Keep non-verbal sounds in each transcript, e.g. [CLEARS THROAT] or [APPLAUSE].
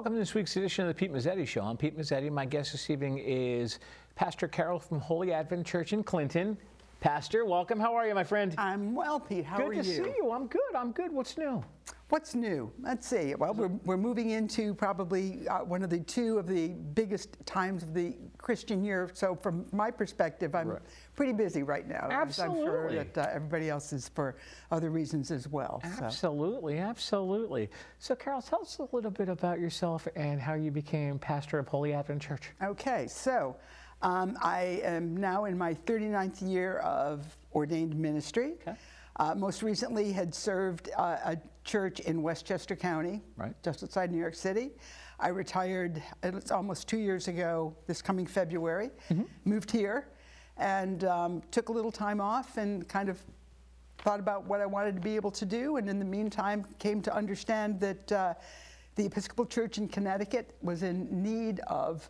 Welcome to this week's edition of the Pete Mezzetti Show. I'm Pete Mezzetti. My guest this evening is Pastor Carol from Holy Advent Church in Clinton. Pastor, welcome. How are you, my friend? I'm well, Pete. How good are you? Good to see you. I'm good. I'm good. What's new? What's new? Let's see. Well, we're, we're moving into probably uh, one of the two of the biggest times of the Christian year. So, from my perspective, I'm Right. pretty busy right now. as I'm sure Absolutely. that uh, everybody else is for other reasons as well. so. Absolutely, absolutely. So, Carol, tell us a little bit about yourself and how you became pastor of Holy Advent Church. Okay, so um, I am now in my 39th year of ordained ministry. Okay. Uh, most recently, had served uh, a church in Westchester County, Right. just outside New York City. I retired it was almost two years ago, this coming February. Moved here and um, took a little time off and kind of thought about what I wanted to be able to do, and in the meantime, came to understand that uh, the Episcopal Church in Connecticut was in need of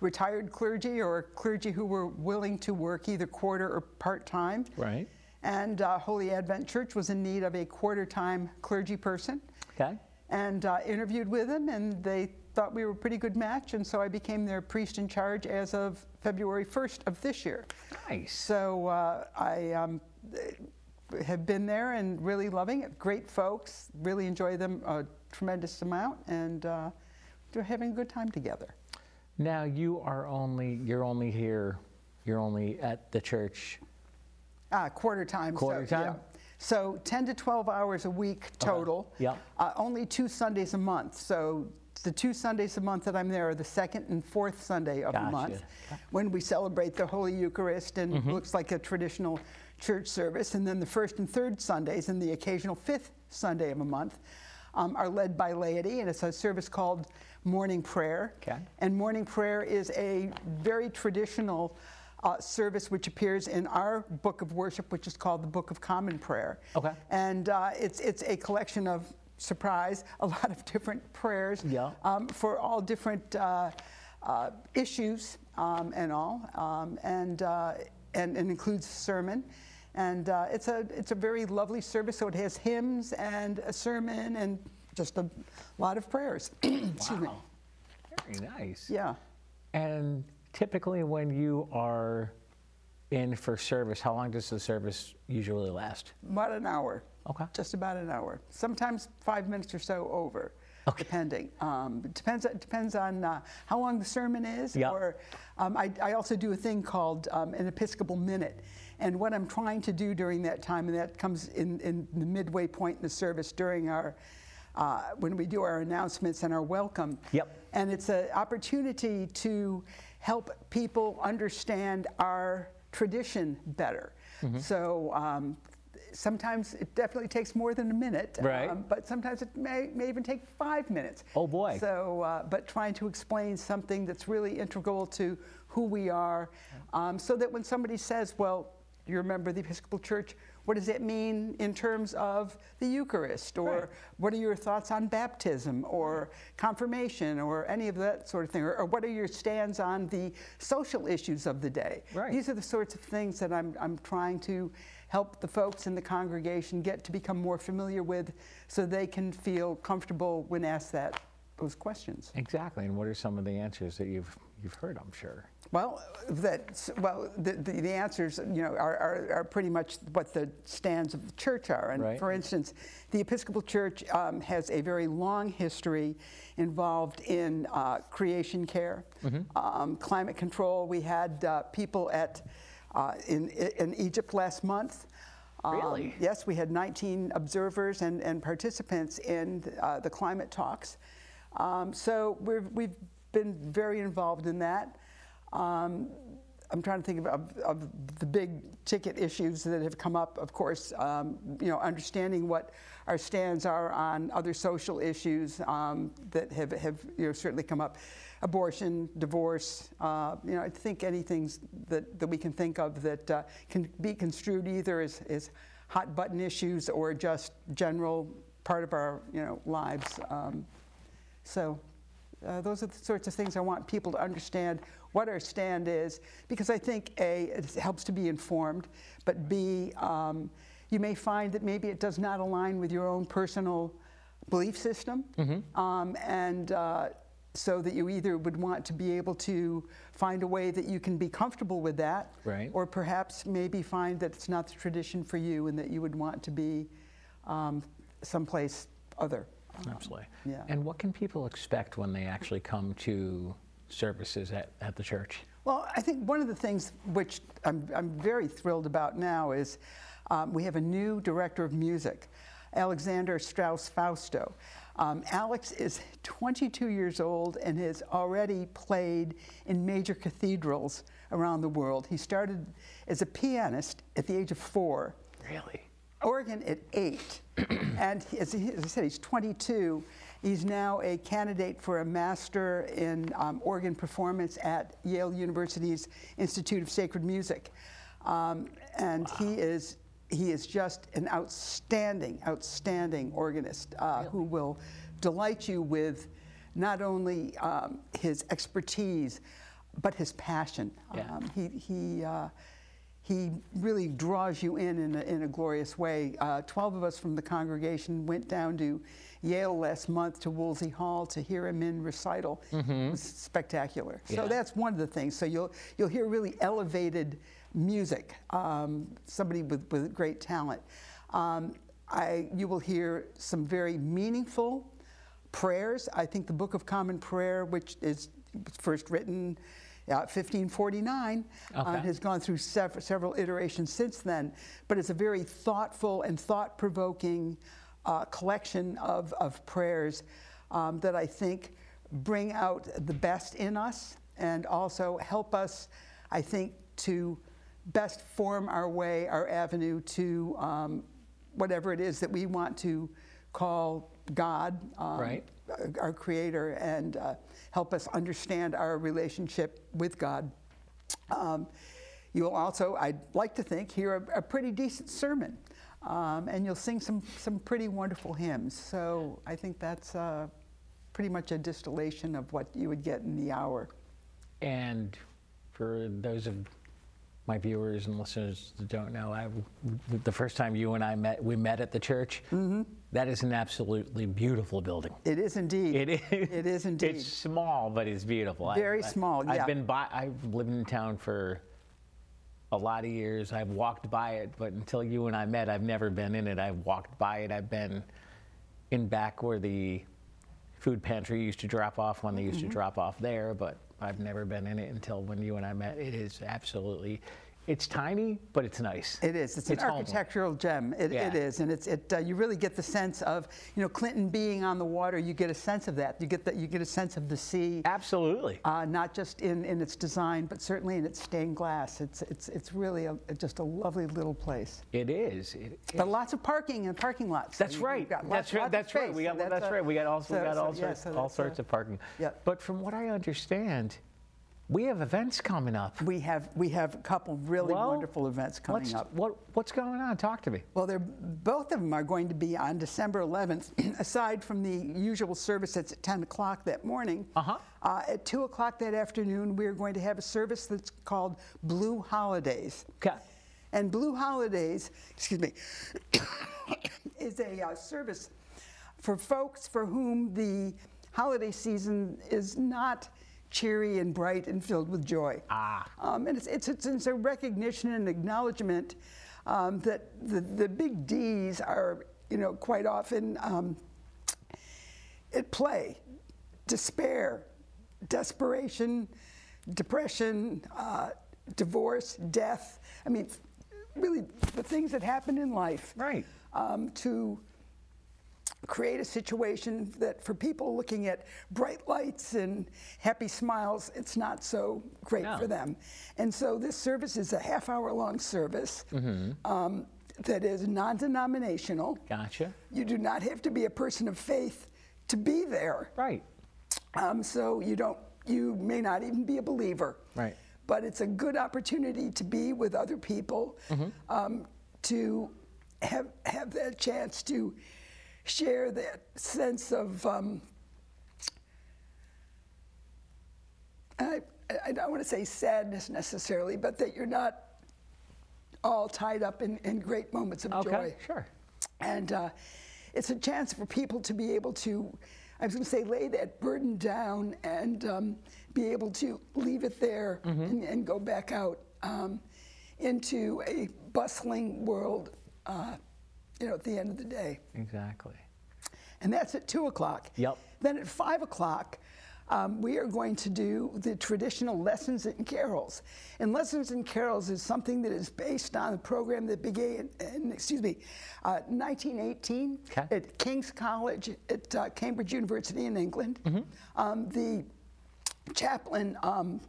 retired clergy or clergy who were willing to work either quarter or part time. Right. And uh, Holy Advent Church was in need of a quarter time clergy person Okay. and uh, interviewed with them, and they thought we were a pretty good match, and so I became their priest in charge as of February 1st of this year. Nice. So uh, I um, have been there and really loving it. Great folks, really enjoy them a tremendous amount, and uh, they're having a good time together. Now you are only you're only here you're only at the church Uh, quarter time. Quarter so, time? yeah. So 10 to 12 hours a week total. Yeah. Uh, only two Sundays a month. So the two Sundays a month that I'm there are the second and fourth Sunday of Gotcha. the month when we celebrate the Holy Eucharist and Mm-hmm. looks like a traditional church service. And then the first and third Sundays and the occasional fifth Sunday of a month um, are led by laity, and it's a service called Morning Prayer. Okay. And morning prayer is a very traditional uh, service which appears in our book of worship, which is called the Book of Common Prayer. Okay. And uh, it's, it's a collection of, surprise, [LAUGHS] a lot of different prayers Yeah. um, for all different uh, uh, issues um, and all, um, and, uh, and, and includes sermon. And uh, it's, a, it's a very lovely service, so it has hymns and a sermon and just a lot of prayers. [CLEARS THROAT] Excuse me. Wow. Very nice. Yeah. And typically, when you are in for service, how long does the service usually last? About an hour. Okay. Just about an hour. Sometimes five minutes or so over, depending. Um, depends. It depends on uh, how long the sermon is. Yeah. Or um, I, I also do a thing called um, an Episcopal minute, and what I'm trying to do during that time, and that comes in, in the midway point in the service during our. Uh, when we do our announcements and our welcome. Yep. And it's an opportunity to help people understand our tradition better. Mm-hmm. So um, sometimes it definitely takes more than a minute, um, but sometimes it may, may even take five minutes. Oh, boy. So, uh, but trying to explain something that's really integral to who we are, um, so that when somebody says, "Well, you remember the Episcopal Church," what does it mean in terms of the Eucharist, or Right. what are your thoughts on baptism or confirmation or any of that sort of thing? Or, or what are your stands on the social issues of the day? Right. These are the sorts of things that I'm, I'm trying to help the folks in the congregation get to become more familiar with so they can feel comfortable when asked that those questions. Exactly. And what are some of the answers that you've you've heard? I'm sure. Well, that well, the, the, the answers you know are, are, are pretty much what the stands of the church are. And Right. for instance, the Episcopal Church um, has a very long history involved in uh, creation care, um, climate control. We had uh, people at uh, in in Egypt last month. Um, Really? yes, we had 19 observers and, and participants in uh, the climate talks. Um, so we've, we've been very involved in that. Um, I'm trying to think of, of, of the big ticket issues that have come up. Of course, um, you know, understanding what our stands are on other social issues um, that have, have you know, certainly come up. Abortion, divorce, uh, you know, I think anything that, that we can think of that uh, can be construed either as, as hot button issues or just general part of our, you know, lives. Um, so uh, those are the sorts of things I want people to understand what our stand is, because I think A, it helps to be informed, but B, um, you may find that maybe it does not align with your own personal belief system. Um, and uh, so that you either would want to be able to find a way that you can be comfortable with that, Right. or perhaps maybe find that it's not the tradition for you and that you would want to be um, someplace other. Absolutely. yeah. And what can people expect when they actually come to services at, at the church? Well, I think one of the things which I'm, I'm very thrilled about now is um, we have a new director of music, Alexander Straus Fausto. Um, Alex is 22 years old and has already played in major cathedrals around the world. He started as a pianist at the age of four. Really? organ at eight, [CLEARS THROAT] and as, he, as I said, he's 22. He's now a candidate for a master in um, organ performance at Yale University's Institute of Sacred Music, um, and he is he is just an outstanding, outstanding organist uh, who will delight you with not only um, his expertise but his passion. Yeah. Um, he he. Uh, he really draws you in in a, in a glorious way. Uh, Twelve of us from the congregation went down to Yale last month to Woolsey Hall to hear him in recital. It was spectacular. Yeah. So that's one of the things. So you'll you'll hear really elevated music. Um, somebody with, with great talent. Um, I you will hear some very meaningful prayers. I think the Book of Common Prayer, which is first written. Uh, 1549 uh, has gone through sev- several iterations since then, but it's a very thoughtful and thought provoking uh, collection of, of prayers um, that I think bring out the best in us and also help us, I think, to best form our way, our avenue to um, whatever it is that we want to call God. um, Right. Our Creator and uh, help us understand our relationship with God. Um, you'll also, I'd like to think, hear a, a pretty decent sermon, um, and you'll sing some some pretty wonderful hymns. So I think that's uh, pretty much a distillation of what you would get in the hour. And for those of my viewers and listeners that don't know, I, the first time you and I met, we met at the church. Mm-hmm. That is an absolutely beautiful building. It is indeed. It is. It is indeed. It's small, but it's beautiful. Very I- small, yeah. I've been by. I've lived in town for a lot of years. I've walked by it, but until you and I met, I've never been in it. I've walked by it. I've been in back where the food pantry used to drop off when they used Mm-hmm. to drop off there, but I've never been in it until when you and I met. It is absolutely. It's tiny, but it's nice. It is. It's an home. architectural gem. It, Yeah. it is, and it's it. Uh, you really get the sense of, you know, Clinton being on the water. You get a sense of that. You get that. You get a sense of the sea. Absolutely. uh, not just in, in its design, but certainly in its stained glass. It's, it's, it's really a, just a lovely little place. It is. It, But lots of parking and parking lots. That's right. got That's right. lots That's right. We got so that's a- right. We got all we got all so, yeah, sorts so all sorts uh, of parking. Yep. But from what I understand, we have events coming up. We have we have a couple really Well, wonderful events coming up. What what's going on? Talk to me. Well, they're both of them are going to be on December 11th. [CLEARS THROAT] aside from the usual service that's at 10 o'clock that morning, Uh-huh. uh, at 2 o'clock that afternoon, we're going to have a service that's called Blue Holidays. Okay. And Blue Holidays, excuse me, [COUGHS] is a uh, service for folks for whom the holiday season is not cheery and bright and filled with joy. Ah. Um, and it's, it's, it's, it's a recognition and acknowledgement um, that the, the big D's are, you know, quite often um, at play. Despair, desperation, depression, uh, divorce, death. I mean, really the things that happen in life. Right. Um, to create a situation that for people looking at bright lights and happy smiles, it's not so great No. for them. And so this service is a half hour long service Mm-hmm. um, that is non denominational. Gotcha. You do not have to be a person of faith to be there. Right. Um, so you don't, you may not even be a believer. Right. But it's a good opportunity to be with other people, um, to have have that chance to share that sense of. Um, I, I don't want to say sadness necessarily, but that you're not all tied up in, in great moments of Okay. joy. Sure. And uh, it's a chance for people to be able to I was going to say, lay that burden down and um, be able to leave it there and, and go back out um, into a bustling world, uh, you know, at the end of the day. Exactly. And that's at 2 o'clock. Yep. Then at 5 o'clock, um, we are going to do the traditional lessons and carols. And lessons and carols is something that is based on a program that began in, excuse me, uh, 1918 Okay. at King's College at uh, Cambridge University in England. Um, the chaplain um,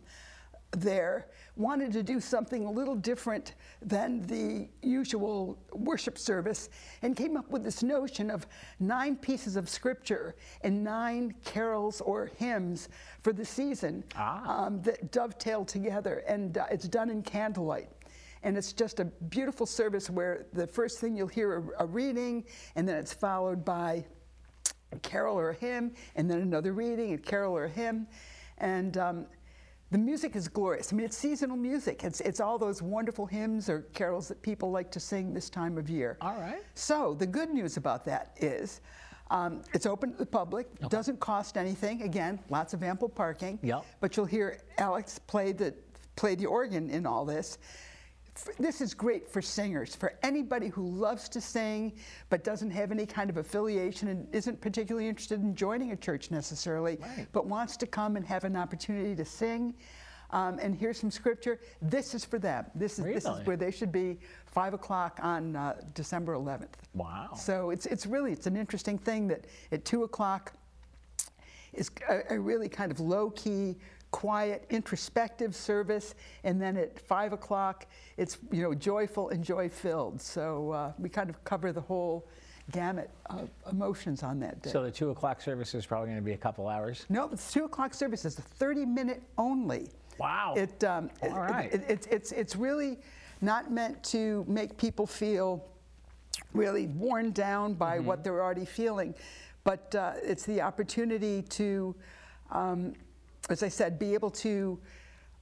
there wanted to do something a little different than the usual worship service and came up with this notion of nine pieces of scripture and nine carols or hymns for the season Ah. um, that dovetail together. And uh, it's done in candlelight. And it's just a beautiful service where the first thing you'll hear a, a reading, and then it's followed by a carol or a hymn, and then another reading, a carol or a hymn. And um, the music is glorious. I mean, it's seasonal music. It's, it's all those wonderful hymns or carols that people like to sing this time of year. All right. So the good news about that is um, it's open to the public, doesn't cost anything. Again, lots of ample parking. Yep. But you'll hear Alex play the, play the organ in all this. This is great for singers, for anybody who loves to sing but doesn't have any kind of affiliation and isn't particularly interested in joining a church necessarily, Right. but wants to come and have an opportunity to sing um, and hear some scripture. This is for them. This is, this is where they should be, 5 o'clock on uh, December 11th. Wow. So it's, it's really, it's an interesting thing that at 2 o'clock is a, a really kind of low-key, quiet, introspective service, and then at 5 o'clock, it's, you know, joyful and joy-filled. So uh, we kind of cover the whole gamut of emotions on that day. So the two o'clock service is probably going to be a couple hours. no, the 2 o'clock service is a 30-minute only. Wow. It, um, it- All right. it- it's, it's, it's really not meant to make people feel really worn down by Mm-hmm. what they're already feeling, but uh, it's the opportunity to, um, as I said, be able to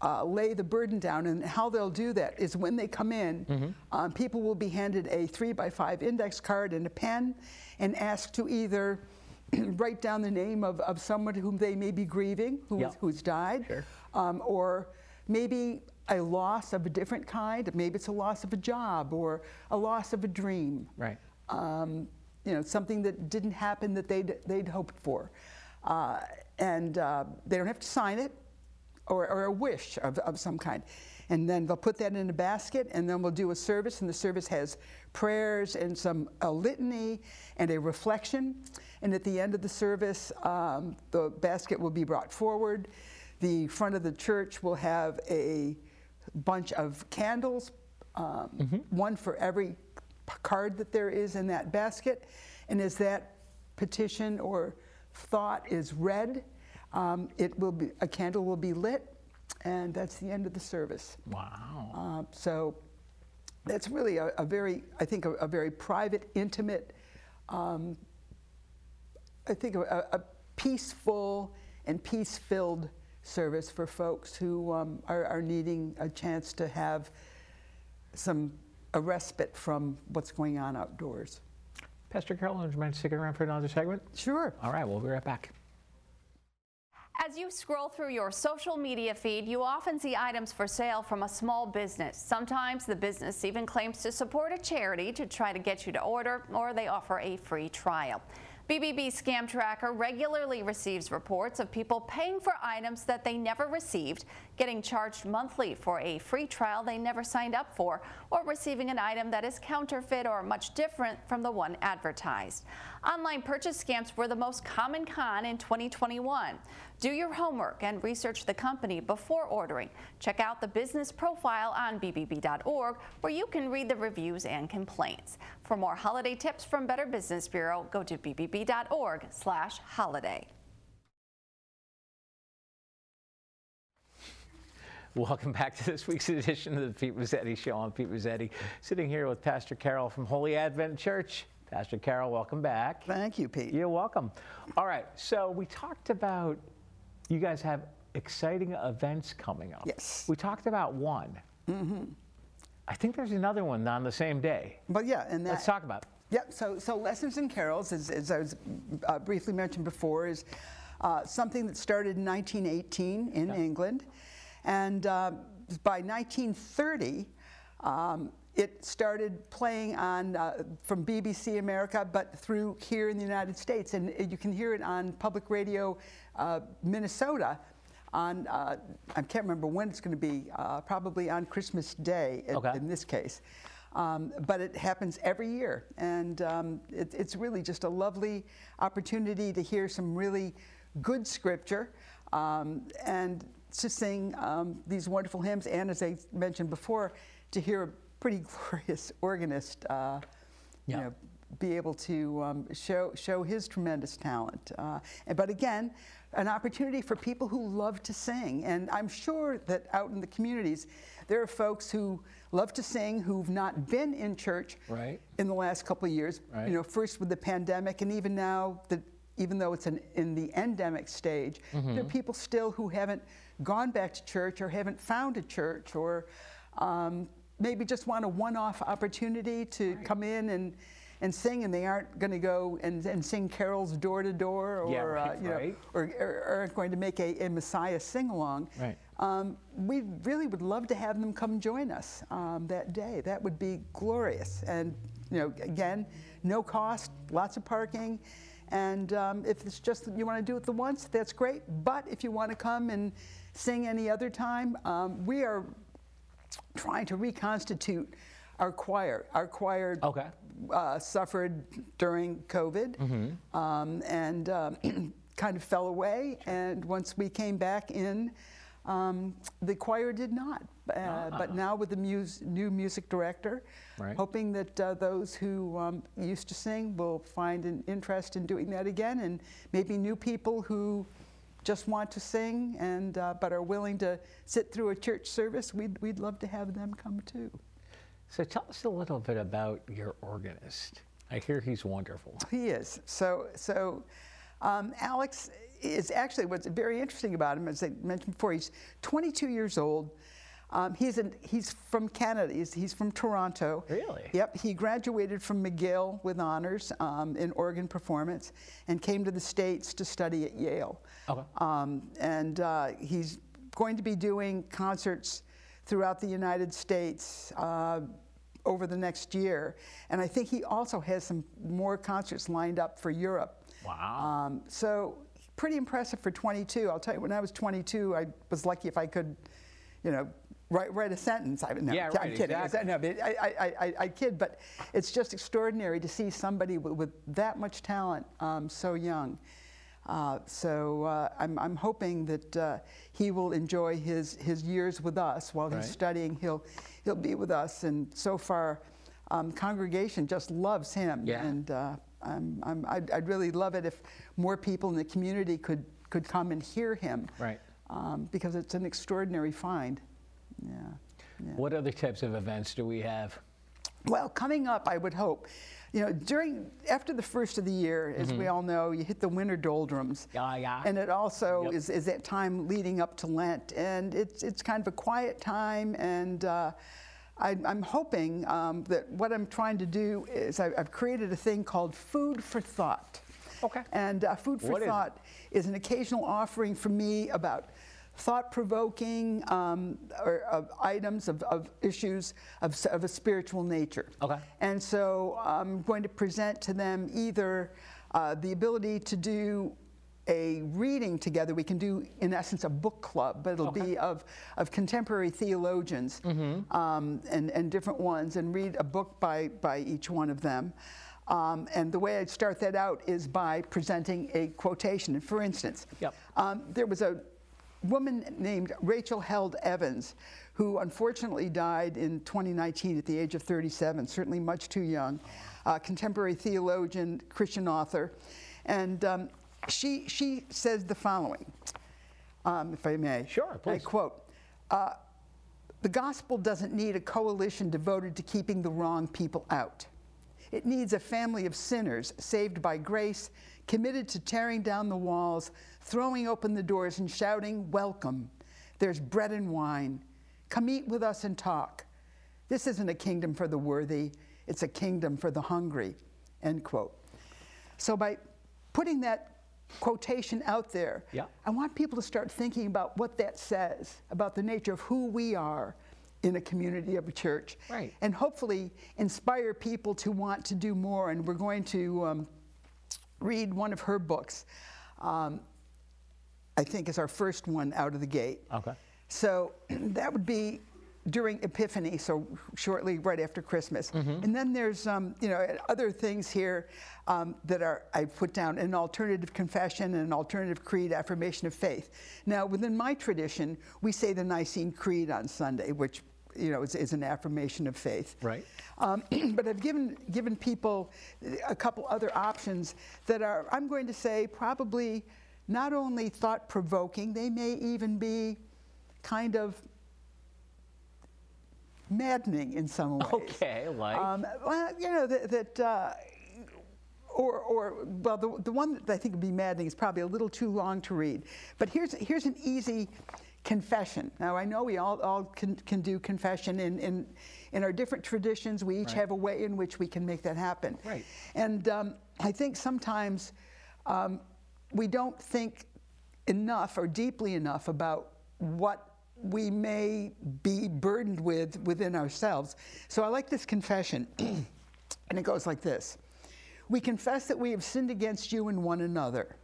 uh, lay the burden down. And how they'll do that is when they come in, Mm-hmm. um, people will be handed a three by five index card and a pen and asked to either [CLEARS THROAT] write down the name of, of someone whom they may be grieving, who, Yep. who's died, Sure. um, or maybe a loss of a different kind. Maybe it's a loss of a job or a loss of a dream. Right. Um, you know, something that didn't happen that they'd, they'd hoped for. Uh, and uh, they don't have to sign it or, or a wish of, of some kind. And then they'll put that in a basket, and then we'll do a service, and the service has prayers and some a litany and a reflection. And at the end of the service, um, the basket will be brought forward. The front of the church will have a bunch of candles, um, one for every card that there is in that basket. And as that petition or thought is read, um, it will be a candle will be lit, and that's the end of the service. Wow. Uh, so that's really a, a very, I think, a, a very private, intimate, um, I think, a, a peaceful and peace-filled service for folks who um, are, are needing a chance to have some a respite from what's going on outdoors. Pastor Carol, would you mind sticking around for another segment? Sure. All right, we'll be right back. As you scroll through your social media feed, you often see items for sale from a small business. Sometimes the business even claims to support a charity to try to get you to order, or they offer a free trial. BBB Scam Tracker regularly receives reports of people paying for items that they never received, getting charged monthly for a free trial they never signed up for, or receiving an item that is counterfeit or much different from the one advertised. Online purchase scams were the most common con in 2021. Do your homework and research the company before ordering. Check out the business profile on bbb.org where you can read the reviews and complaints. For more holiday tips from Better Business Bureau, go to BBB.org slash holiday. Welcome back to this week's edition of the Pete Rossetti Show. I'm Pete Rossetti, sitting here with Pastor Carol from Holy Advent Church. Pastor Carol, welcome back. Thank you, Pete. You're welcome. All right, so we talked about you guys have exciting events coming up. Yes. We talked about one. Mm-hmm. I think there's another one on the same day. But yeah, and that, Let's talk about it. Yep. So, so lessons and carols, as, as I was uh, briefly mentioned before, is uh, something that started in 1918 in England, and uh, by 1930. Um, it started playing on uh, from BBC America, but through here in the United States, and you can hear it on public radio uh, Minnesota. On uh, I can't remember when it's going to be, uh, probably on Christmas Day in, Okay. in this case. Um, but it happens every year, and um, it, it's really just a lovely opportunity to hear some really good scripture um, and to sing um, these wonderful hymns, and as I mentioned before, to hear a pretty [LAUGHS] glorious organist, uh, Yeah. you know, be able to um, show show his tremendous talent. Uh, and- but again, an opportunity for people who love to sing, and I'm sure that out in the communities, there are folks who love to sing who've not been in church Right. in the last couple of years. Right. You know, first with the pandemic, and even now that even though it's an, in the endemic stage, there are people still who haven't gone back to church or haven't found a church or um, maybe just want a one-off opportunity to come in and, and sing, and they aren't going to go and, and sing carols door to door, or Yeah, uh, right, know, or, or aren't going to make a, a Messiah sing-along. Right. Um, we really would love to have them come join us um, that day. That would be glorious. And you know, again, no cost, lots of parking. And um, if it's just that you want to do it the once, that's great. But if you want to come and sing any other time, um, we are trying to reconstitute our choir. Our choir Okay. uh, suffered during COVID um, and um, [CLEARS THROAT] kind of fell away. And once we came back in, um, the choir did not. Uh, But now with the mus- new music director, Right. hoping that uh, those who um, used to sing will find an interest in doing that again, and maybe new people who just want to sing and uh, but are willing to sit through a church service. We'd, we'd love to have them come too. So tell us a little bit about your organist. I hear he's wonderful. [LAUGHS] He is. So, so um, Alex is actually what's very interesting about him, as I mentioned before, he's 22 years old. Um, he's, an, he's from Canada. He's, he's from Toronto. Really? Yep. He graduated from McGill with honors um, in organ performance and came to the States to study at Yale. Okay. Um, and uh, he's going to be doing concerts throughout the United States uh, over the next year. And I think he also has some more concerts lined up for Europe. Wow. Um, so pretty impressive for 22. I'll tell you, when I was 22, I was lucky if I could, you know, write, write a sentence. I, no, Yeah, I'm kidding. exactly. No, but I, I, I, I kid, but it's just extraordinary to see somebody with, with that much talent um, so young. Uh, so uh, I'm, I'm hoping that uh, he will enjoy his, his years with us while Right. he's studying. He'll, he'll be with us, and so far, um, congregation just loves him. Yeah. And uh, I'm, I'm, I'd, I'd really love it if more people in the community could, could come and hear him. Right. Um, because it's an extraordinary find. Yeah. yeah. What other types of events do we have? Well, coming up, I would hope, you know, during after the first of the year, as we all know, you hit the winter doldrums. Mm-hmm. Yeah, yeah. And it also Yep. is, is that time leading up to Lent, and it's it's kind of a quiet time, and uh, I, I'm hoping um, that what I'm trying to do is I, I've created a thing called Food for Thought. Okay. And uh, Food for What is? Thought is an occasional offering for me about thought-provoking um, or, of items of, of issues of, of a spiritual nature. Okay. And so I'm going to present to them either uh, the ability to do a reading together. We can do, in essence, a book club, but it'll be of, of contemporary theologians um, and, and different ones, and read a book by, by each one of them. Um, and the way I'd start that out is by presenting a quotation. And for instance, Yep. um, there was a woman named Rachel Held Evans, who unfortunately died in 2019 at the age of 37, certainly much too young, uh, contemporary theologian, Christian author. And um, she, she says the following, um, if I may. Sure, I please. quote, uh, the gospel doesn't need a coalition devoted to keeping the wrong people out. It needs a family of sinners saved by grace, committed to tearing down the walls, throwing open the doors, and shouting, Welcome. There's bread and wine. Come eat with us and talk. This isn't a kingdom for the worthy, it's a kingdom for the hungry. end quote. So by putting that quotation out there, Yeah. I want people to start thinking about what that says about the nature of who we are in a community of a church. Right. And hopefully inspire people to want to do more. And we're going to um, read one of her books. Um, I think is our first one out of the gate. Okay. So [CLEARS THROAT] that would be during Epiphany, so shortly right after Christmas. And then there's um, you know other things here um, that are I put down an alternative confession and an alternative creed, affirmation of faith. Now within my tradition, we say the Nicene Creed on Sunday, which you know is, is an affirmation of faith. Right. Um, [CLEARS THROAT] but I've given given people a couple other options that are I'm going to say probably not only thought provoking, they may even be kind of maddening in some ways. Okay, like? Um, well, you know that. that uh, or, or, well, the, the one that I think would be maddening is probably a little too long to read. But here's, here's an easy confession. Now, I know we all, all can, can do confession in, in, in our different traditions. We each Right. have a way in which we can make that happen. Right. And um, I think sometimes um, we don't think enough or deeply enough about what we may be burdened with within ourselves. So I like this confession, [CLEARS THROAT] and it goes like this We confess that we have sinned against you and one another.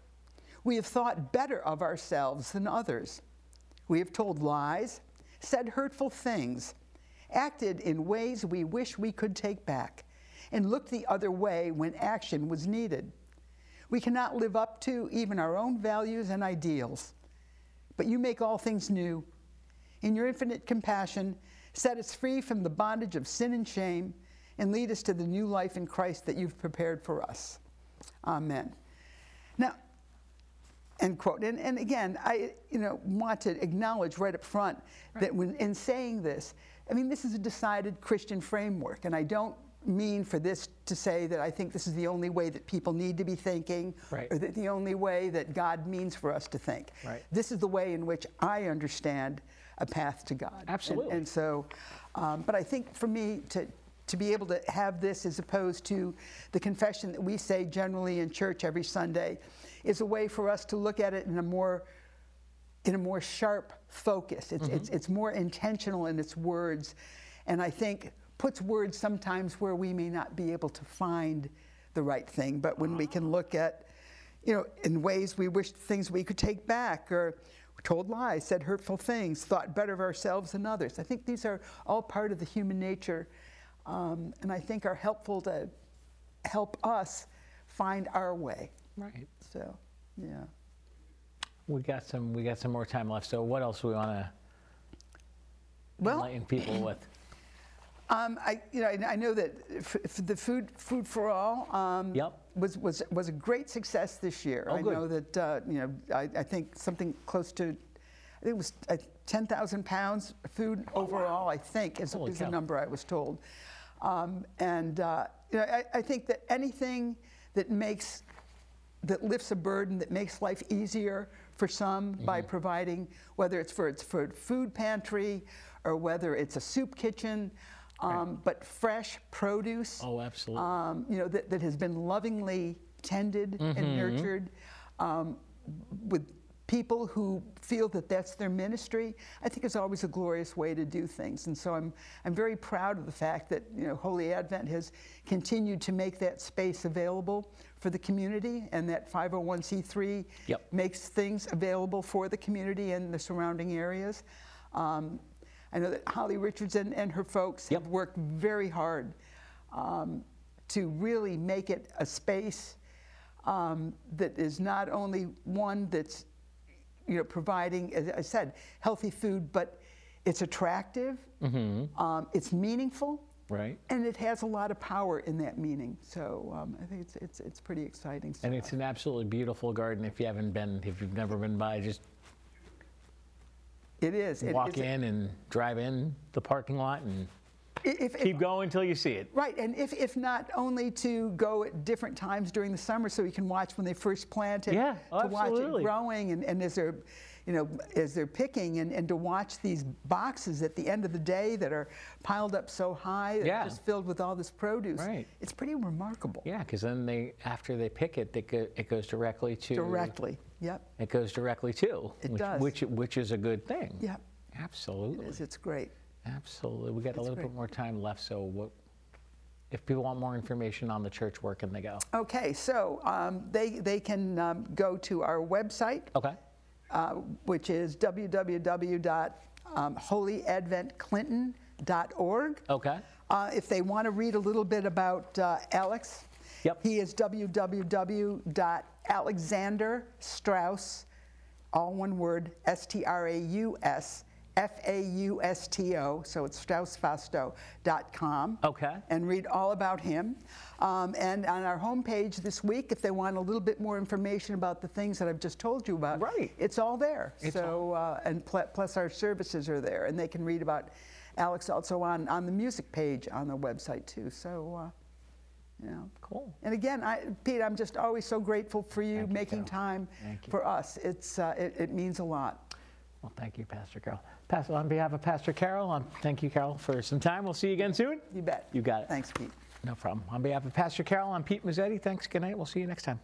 We have thought better of ourselves than others. We have told lies, said hurtful things, acted in ways we wish we could take back, and looked the other way when action was needed. We cannot live up to even our own values and ideals. But you make all things new. In your infinite compassion, set us free from the bondage of sin and shame, and lead us to the new life in Christ that you've prepared for us. Amen. Now, end quote. And, and again, I you know want to acknowledge right up front that when in saying this, I mean this is a decided Christian framework, and I don't mean for this to say that I think this is the only way that people need to be thinking, Right. or that the only way that God means for us to think. Right. This is the way in which I understand a path to God. And- Absolutely. And, so, um, but I think for me to to be able to have this as opposed to the confession that we say generally in church every Sunday is a way for us to look at it in a more in a more sharp focus. It's, it's, it's more intentional in its words, and I think puts words sometimes where we may not be able to find the right thing. But when we can look at, you know, in ways we wish things we could take back or told lies, said hurtful things, thought better of ourselves than others. I think these are all part of the human nature, um, and I think are helpful to help us find our way. Right. So, yeah. We got some. We got some more time left. So what else we want to Well, enlighten people with? Um, I, you know, I I know that f- f- the food, food for all, um, Yep. was, was was a great success this year. Oh, I good. know that uh, you know, I, I think something close to, I think it was uh, 10,000 pounds of food overall. I think is, Oh, is the number I was told, um, and uh, you know, I, I think that anything that makes that lifts a burden that makes life easier for some Mm-hmm. by providing whether it's for it's for food pantry or whether it's a soup kitchen um, but fresh produce Oh, absolutely. um, you know that, that has been lovingly tended Mm-hmm. and nurtured um, with people who feel that that's their ministry i think is always a glorious way to do things and so i'm, I'm very proud of the fact that you know holy advent has continued to make that space available for the community and that 501c3 Yep. makes things available for the community and the surrounding areas um, i know that holly richards and, her folks Yep. have worked very hard um, to really make it a space um, that is not only one that's you know providing as i said healthy food but it's attractive um, it's meaningful right. and it has a lot of power in that meaning so um, i think it's, it's, it's pretty exciting And it's an absolutely beautiful garden. If you haven't been, if you've never been by, just it is It- walk in and drive in the parking lot and if, if, keep going until you see it. Right, and if, if not only to go at different times during the summer so you can watch when they first plant it. Yeah, to watch it growing, and, and as they're, you know, as they're picking and, and to watch these boxes at the end of the day that are piled up so high, that Yeah. just filled with all this produce. Right. It's pretty remarkable. Yeah, because then they, after they pick it, they go, it goes directly to. Directly. Yep. It goes directly to. It which, does. Which, which is a good thing. Yep. Absolutely. It is. It's great. Absolutely. We got a little great. bit more time left, so what, if people want more information on the church, where can they go? Okay, so um, they, they can um, go to our website, Okay. uh, which is www.holyadventclinton.org. Okay. Uh, if they want to read a little bit about uh, Alex, Yep. he is www.alexanderstrauss, all one word, S T R A U S F A U S T O, so it's strausfausto.com. Okay. And read all about him. Um, and on our homepage this week, if they want a little bit more information about the things that I've just told you about, Right. it's all there. It's so, uh, and pl- plus our services are there, and they can read about Alex also on, on the music page on the website too. So, uh, you know. Cool. And again, I, Pete, I'm just always so grateful for you Thank making Carol. time you. for us. It's, uh, it, it means a lot. Well, thank you, Pastor Carol. Pastor, on behalf of Pastor Carol, um, thank you, Carol, for some time. We'll see you again soon. You bet. You got it. Thanks, Pete. No problem. On behalf of Pastor Carol, I'm Pete Mezzetti. Thanks. Good night. We'll see you next time.